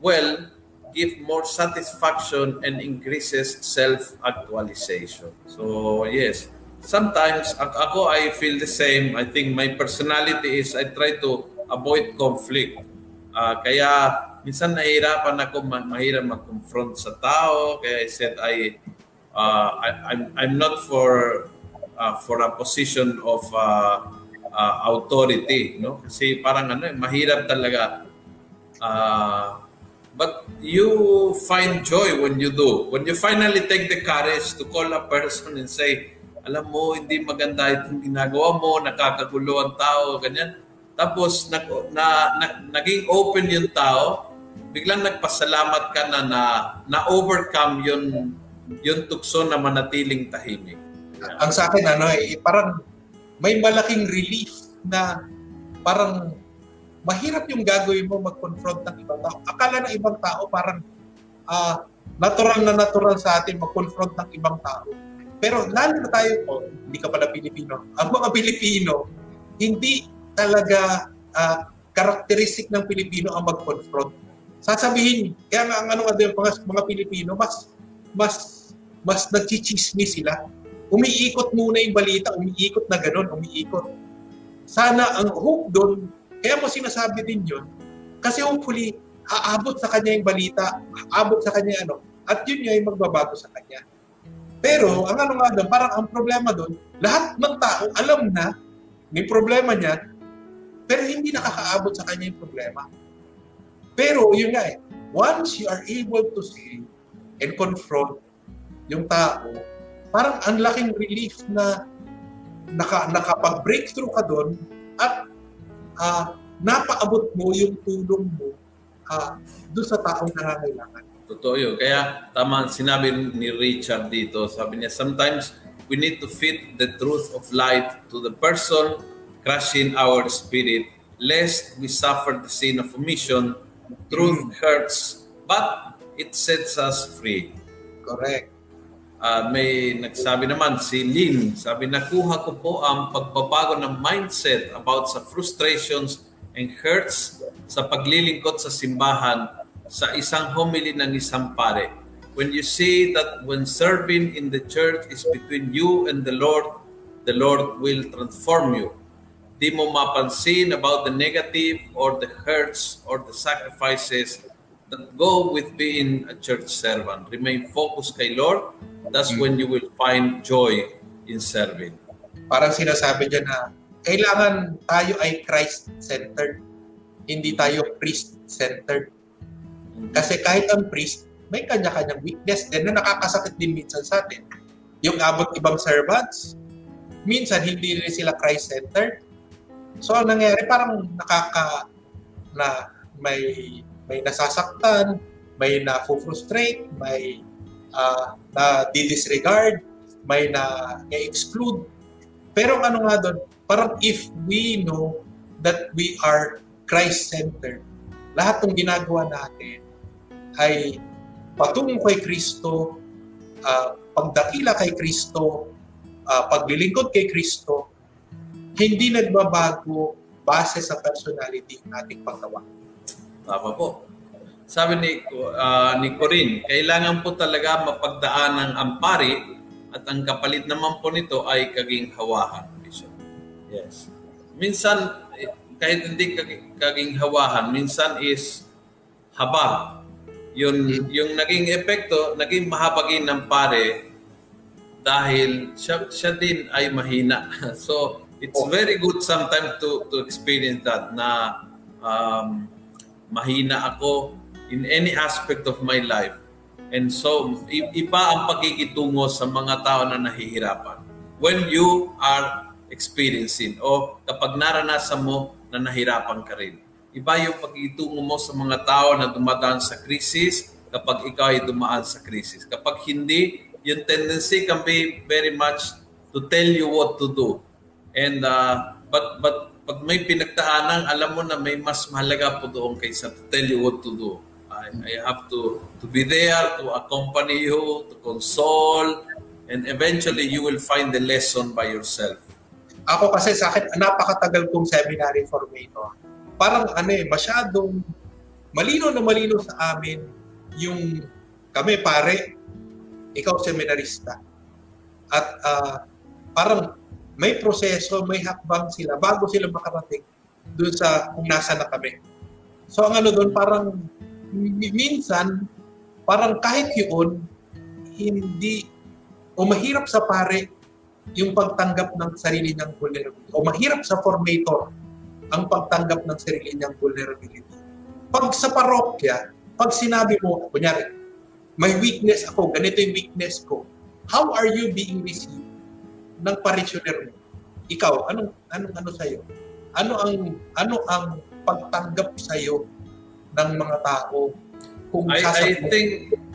Speaker 2: well give more satisfaction and increases self-actualization. So, yes. Sometimes, ako, I feel the same. I think my personality is I try to avoid conflict. Uh, kaya, minsan nahihirapan ako, mahirap mag-confront sa tao. Kaya I said, I, uh, I, I'm, I'm not for uh, for a position of uh, uh, authority. No? Kasi parang ano, eh, mahirap talaga uh, But you find joy when you do. When you finally take the courage to call a person and say, alam mo, hindi maganda itong ginagawa mo, nakakagulo ang tao, ganyan. Tapos, na, na, na, naging open yung tao, biglang nagpasalamat ka na na, na overcome yun, yung tukso na manatiling tahimik.
Speaker 3: Ang sa akin, ano, eh, parang may malaking relief na parang mahirap yung gagawin mo mag-confront ng ibang tao. Akala ng ibang tao parang uh, natural na natural sa atin mag-confront ng ibang tao. Pero lalo na tayo, oh, hindi ka pala Pilipino, ang mga Pilipino, hindi talaga uh, karakteristik ng Pilipino ang mag-confront. Sasabihin, kaya nga ang ano nga mga, mga Pilipino, mas mas mas nagchichismis sila. Umiikot muna yung balita, umiikot na ganun, umiikot. Sana ang hope doon, kaya mo sinasabi din yun, kasi hopefully, aabot sa kanya yung balita, aabot sa kanya ano, at yun yung magbabago sa kanya. Pero, ang ano nga doon, parang ang problema doon, lahat ng tao alam na may problema niya, pero hindi nakakaabot sa kanya yung problema. Pero, yun nga eh, once you are able to see and confront yung tao, parang ang laking relief na naka, nakapag-breakthrough ka doon at uh, napaabot mo yung tulong mo uh, doon sa taong nangangailangan.
Speaker 2: Totoo yun. Kaya tama sinabi ni Richard dito, sabi niya, sometimes we need to fit the truth of light to the person crushing our spirit, lest we suffer the sin of omission. Truth mm. hurts, but it sets us free.
Speaker 3: Correct.
Speaker 2: Uh, may nagsabi naman si Lynn, sabi nakuha ko po ang pagbabago ng mindset about sa frustrations and hurts sa paglilingkod sa simbahan sa isang homily ng isang pare. When you see that when serving in the church is between you and the Lord, the Lord will transform you. Di mo mapansin about the negative or the hurts or the sacrifices that go with being a church servant. Remain focused kay Lord. That's when you will find joy in serving.
Speaker 3: Parang sinasabi dyan na kailangan tayo ay Christ-centered. Hindi tayo priest-centered. Kasi kahit ang priest, may kanya-kanyang weakness din na nakakasakit din minsan sa atin. Yung abot ibang servants, minsan hindi rin sila Christ-centered. So, ang nangyari, parang nakaka, na may may nasasaktan, may na-frustrate, may uh, na disregard, may na exclude. Pero ano nga doon, parang if we know that we are Christ-centered, lahat ng ginagawa natin ay patungo kay Kristo, uh, pagdakila kay Kristo, uh, paglilingkod kay Kristo, hindi nagbabago base sa personality ng ating paggawa.
Speaker 2: Tama po. Sabi ni, uh, ni Corinne, kailangan po talaga mapagdaan ng ampari at ang kapalit naman po nito ay kaging hawahan. Bishop. Yes. Minsan, eh, kahit hindi kaging hawahan, minsan is habag. Yun, yung naging epekto, naging mahabagin ng pare dahil siya, siya din ay mahina. so, it's very good sometimes to to experience that na um, mahina ako in any aspect of my life. And so, iba ang pagkikitungo sa mga tao na nahihirapan. When you are experiencing o kapag naranasan mo na nahirapan ka rin. Iba yung pagkikitungo mo sa mga tao na dumadaan sa krisis kapag ikaw ay dumaan sa krisis. Kapag hindi, yung tendency can be very much to tell you what to do. And uh, but but pag may pinagdaanan, alam mo na may mas mahalaga po doon kaysa to tell you what to do. I, I have to to be there to accompany you, to console, and eventually you will find the lesson by yourself.
Speaker 3: Ako kasi sa akin, napakatagal kong seminary formator. Parang ano eh, masyadong malino na malino sa amin yung kami pare, ikaw seminarista. At uh, parang may proseso, may hakbang sila bago sila makarating doon sa kung nasa na kami. So ang ano doon parang minsan, parang kahit yun, hindi, o mahirap sa pare, yung pagtanggap ng sarili niyang vulnerability. O mahirap sa formator, ang pagtanggap ng sarili niyang vulnerability. Pag sa parokya, pag sinabi mo, kunyari, may weakness ako, ganito yung weakness ko, how are you being received ng parishioner mo? Ikaw, anong anong ano sa iyo? Ano ang ano ang pagtanggap sa iyo ng mga tao
Speaker 2: kung I, I think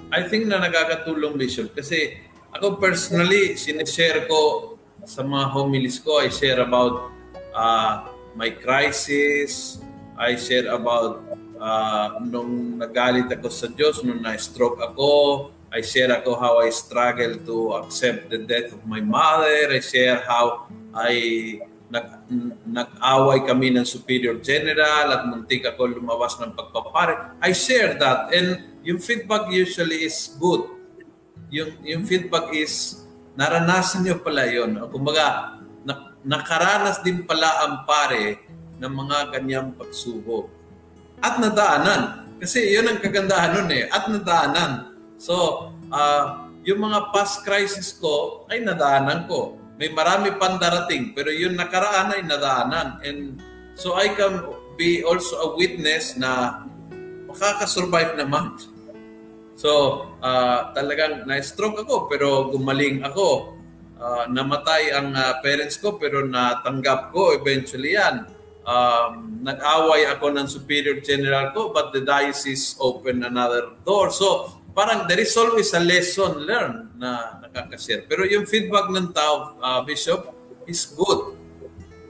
Speaker 2: I think na nagkakatulong Bishop kasi ako personally sinishare ko sa mga homilies ko. I share about uh, my crisis. I share about uh, nung nagalit ako sa Diyos nung na-stroke ako I share how I struggle to accept the death of my mother I share how I nag, nag-away kami ng superior general at muntik ako lumabas ng pagpapare. I share that and yung feedback usually is good. Yung, yung feedback is naranasan nyo pala yun. Kumbaga, na, nakaranas din pala ang pare ng mga ganyang pagsubok. At nadaanan. Kasi yun ang kagandahan nun eh. At nadaanan. So, uh, yung mga past crisis ko ay nadaanan ko may marami pang darating, pero yun nakaraan ay nadaanan. And so I can be also a witness na makakasurvive naman. So, uh, talagang na-stroke ako, pero gumaling ako. Uh, namatay ang uh, parents ko, pero natanggap ko eventually yan. Um, nag-away ako ng superior general ko, but the diocese opened another door. So, parang there is always a lesson learned na nakakashare. Pero yung feedback ng tao, uh, Bishop, is good.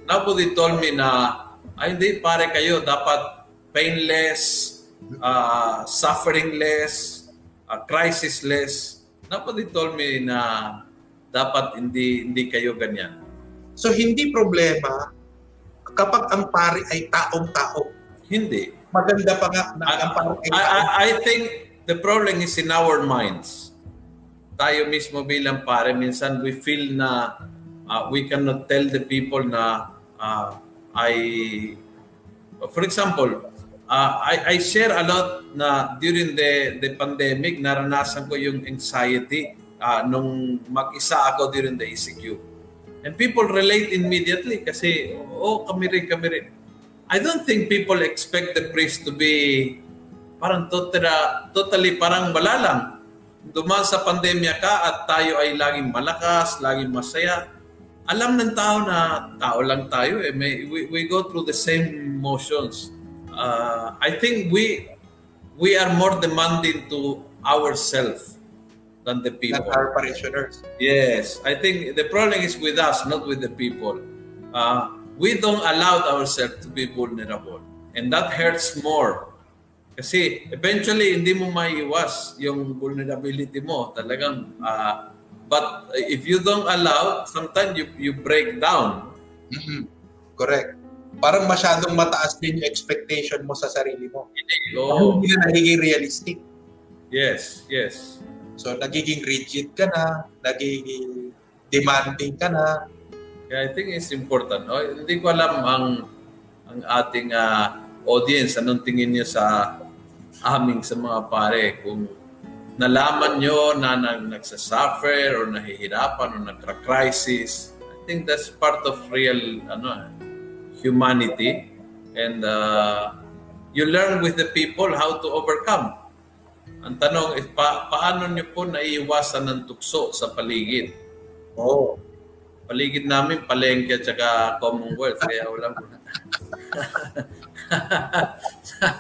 Speaker 2: Nobody told me na, ay hindi, pare kayo, dapat painless, uh, sufferingless, uh, crisisless. Nobody told me na dapat hindi hindi kayo ganyan.
Speaker 3: So hindi problema kapag ang pare ay taong-tao.
Speaker 2: Hindi.
Speaker 3: Maganda pa nga na ang
Speaker 2: pare ay I, I, I think the problem is in our minds. Tayo mismo bilang pare, minsan we feel na uh, we cannot tell the people na uh, I, for example, uh, I, I share a lot na during the, the pandemic, naranasan ko yung anxiety uh, nung mag-isa ako during the ECQ. And people relate immediately kasi, oh, kami rin, kami rin. I don't think people expect the priest to be parang totally, totally parang wala lang. Dumaan sa pandemya ka at tayo ay laging malakas, laging masaya. Alam ng tao na tao lang tayo eh. May, we, we go through the same motions. Uh, I think we we are more demanding to ourselves than the people.
Speaker 3: Than our parishioners.
Speaker 2: Yes. I think the problem is with us, not with the people. Uh, we don't allow ourselves to be vulnerable. And that hurts more kasi eventually hindi mo maiiwas yung vulnerability mo. Talagang uh, but if you don't allow, sometimes you you break down.
Speaker 3: Mm-hmm. Correct. Parang masyadong mataas din yung expectation mo sa sarili mo.
Speaker 2: Oh.
Speaker 3: Hindi na nagiging realistic.
Speaker 2: Yes, yes.
Speaker 3: So nagiging rigid ka na, nagiging demanding ka na.
Speaker 2: Kaya I think it's important. No? Hindi ko alam ang ang ating uh, audience, anong tingin niyo sa aming sa mga pare kung nalaman nyo na nag, nagsasuffer or nahihirapan or nagka-crisis. I think that's part of real ano, humanity. And uh, you learn with the people how to overcome. Ang tanong is, pa, paano nyo po naiiwasan ng tukso sa paligid?
Speaker 3: Oo. Oh.
Speaker 2: Paligid namin, palengke at saka Commonwealth. Kaya wala mo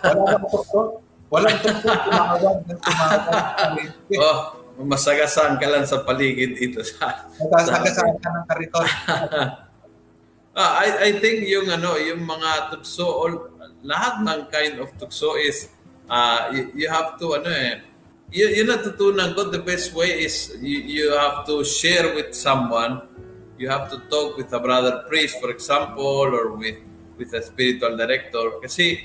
Speaker 3: Wala. Walang tukso. Tumawag ng tumawag.
Speaker 2: oh, masagasaan ka lang sa paligid ito. Sa,
Speaker 3: Masagasaan ka ng kariton.
Speaker 2: ah, I, I think yung ano, yung mga tukso, all, lahat ng kind of tukso is uh, you, you have to ano eh, you, yun natutunan ko, the best way is you, you have to share with someone you have to talk with a brother priest, for example, or with with a spiritual director. Kasi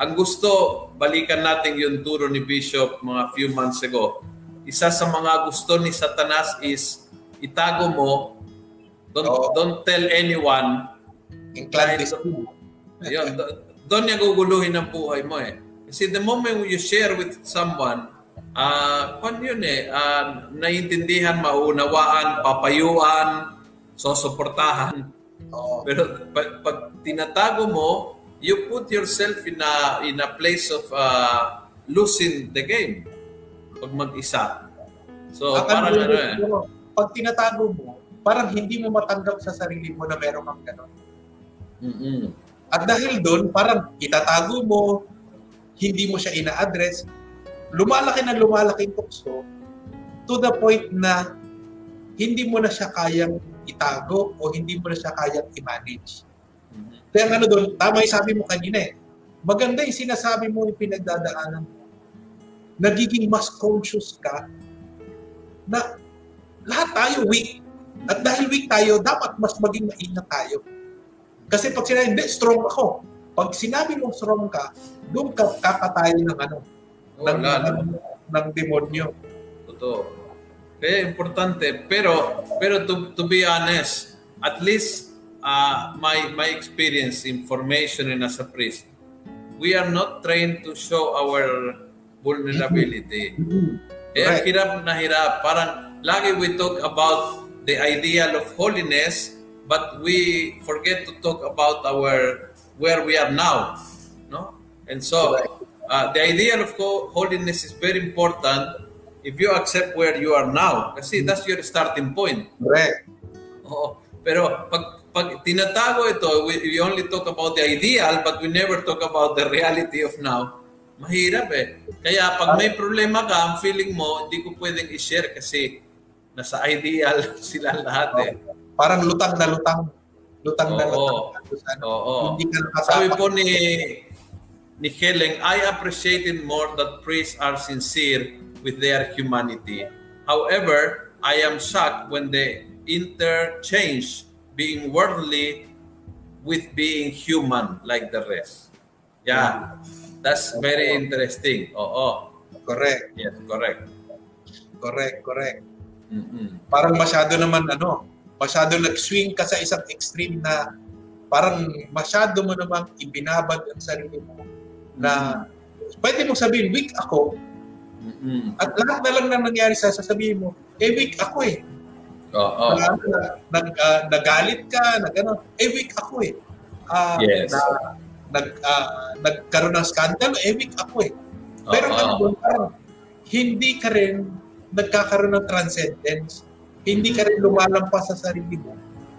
Speaker 2: ang gusto, balikan natin yung turo ni Bishop mga few months ago. Isa sa mga gusto ni Satanas is itago mo, don't, oh. don't tell anyone.
Speaker 3: In clandestine.
Speaker 2: Ayun, doon niya guguluhin ang buhay mo eh. Kasi the moment you share with someone, uh, kung yun eh, uh, naiintindihan, maunawaan, papayuan, susuportahan. Oh. Pero pag, pag tinatago mo, you put yourself in a in a place of uh, losing the game pag mag-isa. So, Akan parang ano eh.
Speaker 3: Pag tinatago mo, parang hindi mo matanggap sa sarili mo na meron kang gano'n.
Speaker 2: Mm-hmm.
Speaker 3: At dahil doon, parang itatago mo, hindi mo siya ina-address, lumalaki na lumalaki yung tukso to the point na hindi mo na siya kayang itago o hindi mo na siya kayang i-manage. Kaya ano doon, tama yung sabi mo kanina eh. Maganda yung sinasabi mo yung pinagdadaanan mo. Nagiging mas conscious ka na lahat tayo weak. At dahil weak tayo, dapat mas maging maingat tayo. Kasi pag sinabi, hindi, strong ako. Pag sinabi mong strong ka, doon ka kakatayo ng ano, oh, ng, ng, ng demonyo.
Speaker 2: Totoo. Kaya importante. Pero, pero to, to be honest, at least uh, my, my experience, information and as a priest, we are not trained to show our vulnerability. Eh, right. hirap na hirap. Parang lagi we talk about the ideal of holiness, but we forget to talk about our where we are now. No? And so, uh, the ideal of holiness is very important if you accept where you are now. Kasi that's your starting point.
Speaker 3: Correct.
Speaker 2: Oo. Pero pag, pag tinatago ito, we, we only talk about the ideal but we never talk about the reality of now, mahirap eh. Kaya pag may problema ka, ang feeling mo, hindi ko pwedeng i-share kasi nasa ideal sila lahat eh.
Speaker 3: Parang lutang na lutang. Lutang
Speaker 2: Oo.
Speaker 3: na lutang.
Speaker 2: Oo. Hindi ka Sabi po ni ni Helen, I appreciated more that priests are sincere with their humanity. However, I am shocked when they interchange being worldly with being human like the rest. Yeah, that's very interesting. Oo.
Speaker 3: Correct.
Speaker 2: Yes, correct.
Speaker 3: Correct, correct.
Speaker 2: Mm-mm.
Speaker 3: Parang masyado naman ano, masyado nag-swing ka sa isang extreme na parang masyado mo namang ibinabad ang sarili mo na pwede mong sabihin, weak ako,
Speaker 2: Mm-mm.
Speaker 3: At lahat na lang na nangyari sa sasabihin mo, eh weak ako eh.
Speaker 2: Oo.
Speaker 3: Na, nag, uh, nagalit ka, nag ano, eh weak ako eh. Uh,
Speaker 2: yes.
Speaker 3: Na, nag, uh, nagkaroon ng scandal, eh weak ako eh. Pero
Speaker 2: Oo.
Speaker 3: ano, parang hindi ka rin nagkakaroon ng transcendence. Hindi ka rin lumalampas sa sarili mo.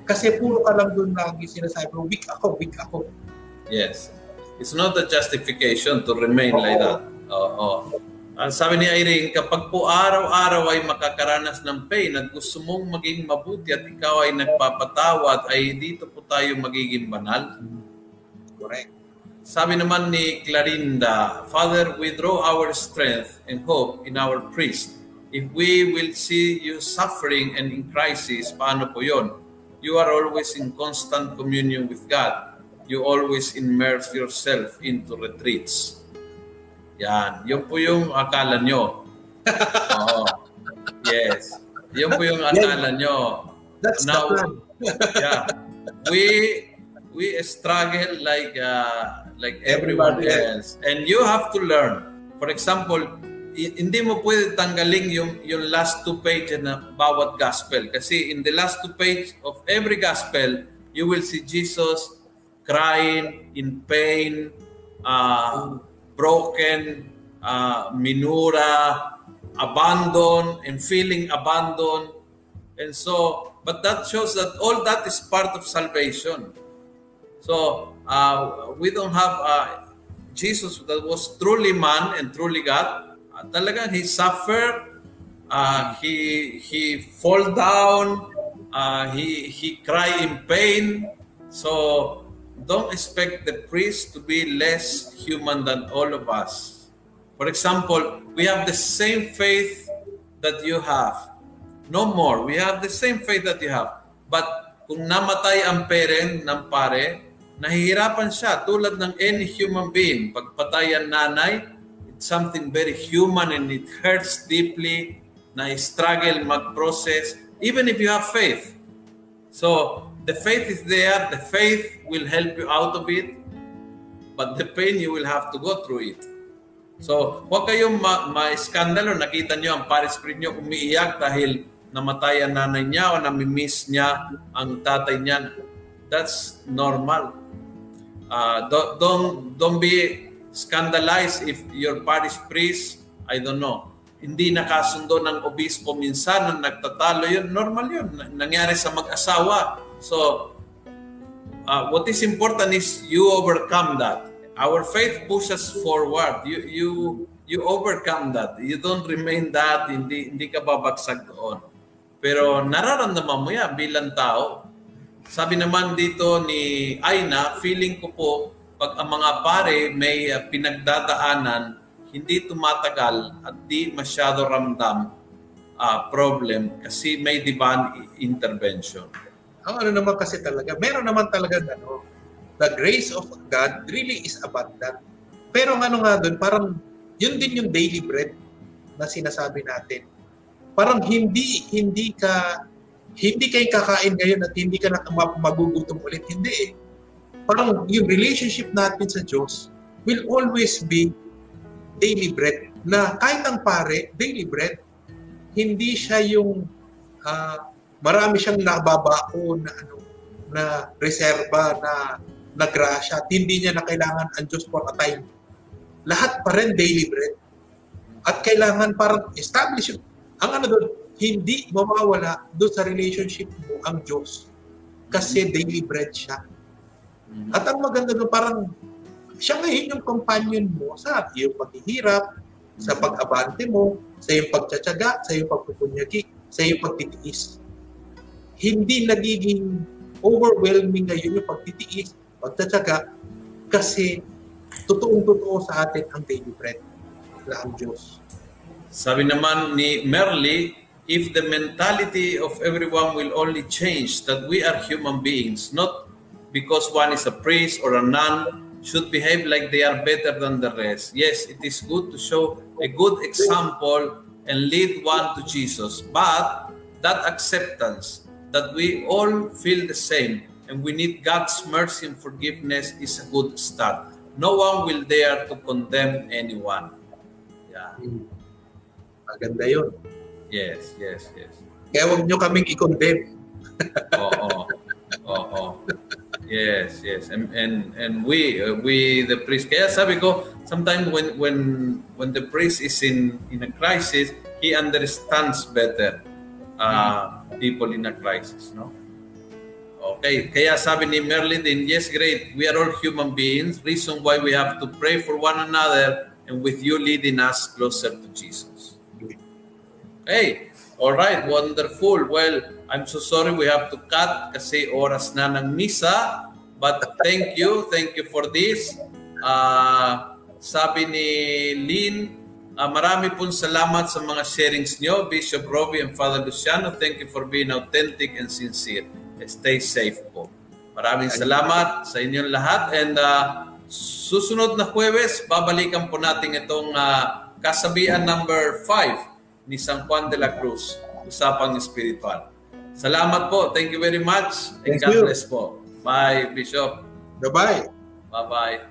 Speaker 3: Kasi puro ka lang doon lagi sinasabi mo, weak ako, weak ako.
Speaker 2: Yes. It's not a justification to remain Oo. like that. Oo. Uh, sabi ni Irene, kapag po araw-araw ay makakaranas ng pain at gusto mong maging mabuti at ikaw ay nagpapatawad, ay dito po tayo magiging banal.
Speaker 3: Correct.
Speaker 2: Sabi naman ni Clarinda, Father, we draw our strength and hope in our priest. If we will see you suffering and in crisis, paano po yon? You are always in constant communion with God. You always immerse yourself into retreats. Yan. Yun po yung akala nyo. Oo. Yes. Yun po yung akala nyo.
Speaker 3: That's
Speaker 2: Now,
Speaker 3: the plan.
Speaker 2: yeah. we we struggle like uh, like everyone
Speaker 3: Everybody
Speaker 2: else. And you have to learn. For example, hindi mo pwede tanggalin yung yung last two pages na bawat gospel kasi in the last two page of every gospel you will see Jesus crying in pain uh, broken uh, minura abandoned and feeling abandoned and so but that shows that all that is part of salvation so uh, we don't have uh, Jesus that was truly man and truly God. Uh, talagang he suffered, uh, he he fall down, uh, he he cry in pain. So don't expect the priest to be less human than all of us. For example, we have the same faith that you have. No more. We have the same faith that you have. But kung namatay ang parent ng pare, nahihirapan siya tulad ng any human being. Pagpatay ang nanay, it's something very human and it hurts deeply na struggle mag-process even if you have faith. So, the faith is there, the faith will help you out of it, but the pain you will have to go through it. So, huwag kayong ma- ma-skandalo. Nakita niyo ang Paris Spring niyo umiiyak dahil namatay ang nanay niya o namimiss niya ang tatay niya. That's normal. Uh, don't, don't, don't be scandalized if your parish priest, I don't know, hindi nakasundo ng obispo minsan na nagtatalo yun, normal yun. Nangyari sa mag-asawa. So, uh, what is important is you overcome that. Our faith pushes forward. You you you overcome that. You don't remain that. Hindi hindi ka babagsak doon. Pero nararamdaman mo yan bilang tao. Sabi naman dito ni Aina, feeling ko po pag ang mga pare may uh, pinagdadaanan, hindi tumatagal at di masyado ramdam uh, problem kasi may divine intervention.
Speaker 3: Ang ano naman kasi talaga, meron naman talaga ano, the grace of God really is abundant. Pero ang ano nga doon, parang yun din yung daily bread na sinasabi natin. Parang hindi hindi ka hindi kayo kakain ngayon at hindi ka na ma- magugutom ulit. Hindi eh. Parang yung relationship natin sa Diyos will always be daily bread. Na kahit ang pare, daily bread, hindi siya yung ah, marami siyang nababao na ano na reserba na na grasya at hindi niya na kailangan ang Diyos for a time. Lahat pa rin daily bread. At kailangan parang establish yung- ang ano doon, hindi mawawala doon sa relationship mo ang Diyos. Kasi daily bread siya. At ang maganda doon, parang siya ngayon yung companion mo sa iyong paghihirap, sa pag-abante mo, sa iyong pagtsatsaga, sa iyong pagpupunyagi, sa iyong pagtitiis. Hindi nagiging overwhelming ngayon yung pagtitiis, pagtsatsaga, kasi totoong-totoo sa atin ang daily bread na ang Diyos.
Speaker 2: Sabi naman ni Merly, if the mentality of everyone will only change that we are human beings, not because one is a priest or a nun, should behave like they are better than the rest. Yes, it is good to show a good example and lead one to Jesus. But that acceptance that we all feel the same and we need God's mercy and forgiveness is a good start. No one will dare to condemn anyone. Yeah.
Speaker 3: Maganda yun.
Speaker 2: Yes, yes, yes.
Speaker 3: Kaya huwag nyo kaming i-condemn.
Speaker 2: Oo. Oo. Yes, yes. And and and we uh, we the priest kaya sabi ko sometimes when when when the priest is in in a crisis, he understands better uh, people in a crisis, no? Okay, kaya sabi ni Merlin din, yes, great. We are all human beings. Reason why we have to pray for one another and with you leading us closer to Jesus. Hey, all right, wonderful. Well, I'm so sorry we have to cut kasi oras na ng misa. But thank you, thank you for this. Ah, sabi ni Lynn, ah, marami pong salamat sa mga sharings nyo, Bishop Robbie and Father Luciano. Thank you for being authentic and sincere. Stay safe po. Maraming salamat sa inyong lahat and ah, susunod na Huwebes, babalikan po natin itong ah, kasabihan number 5 ni San Juan de la Cruz, Usapang Espiritual. Salamat po. Thank you very much. And
Speaker 3: Thank
Speaker 2: God
Speaker 3: you.
Speaker 2: bless po. Bye, Bishop.
Speaker 3: Bye-bye.
Speaker 2: Bye-bye.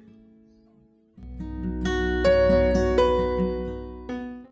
Speaker 1: thank you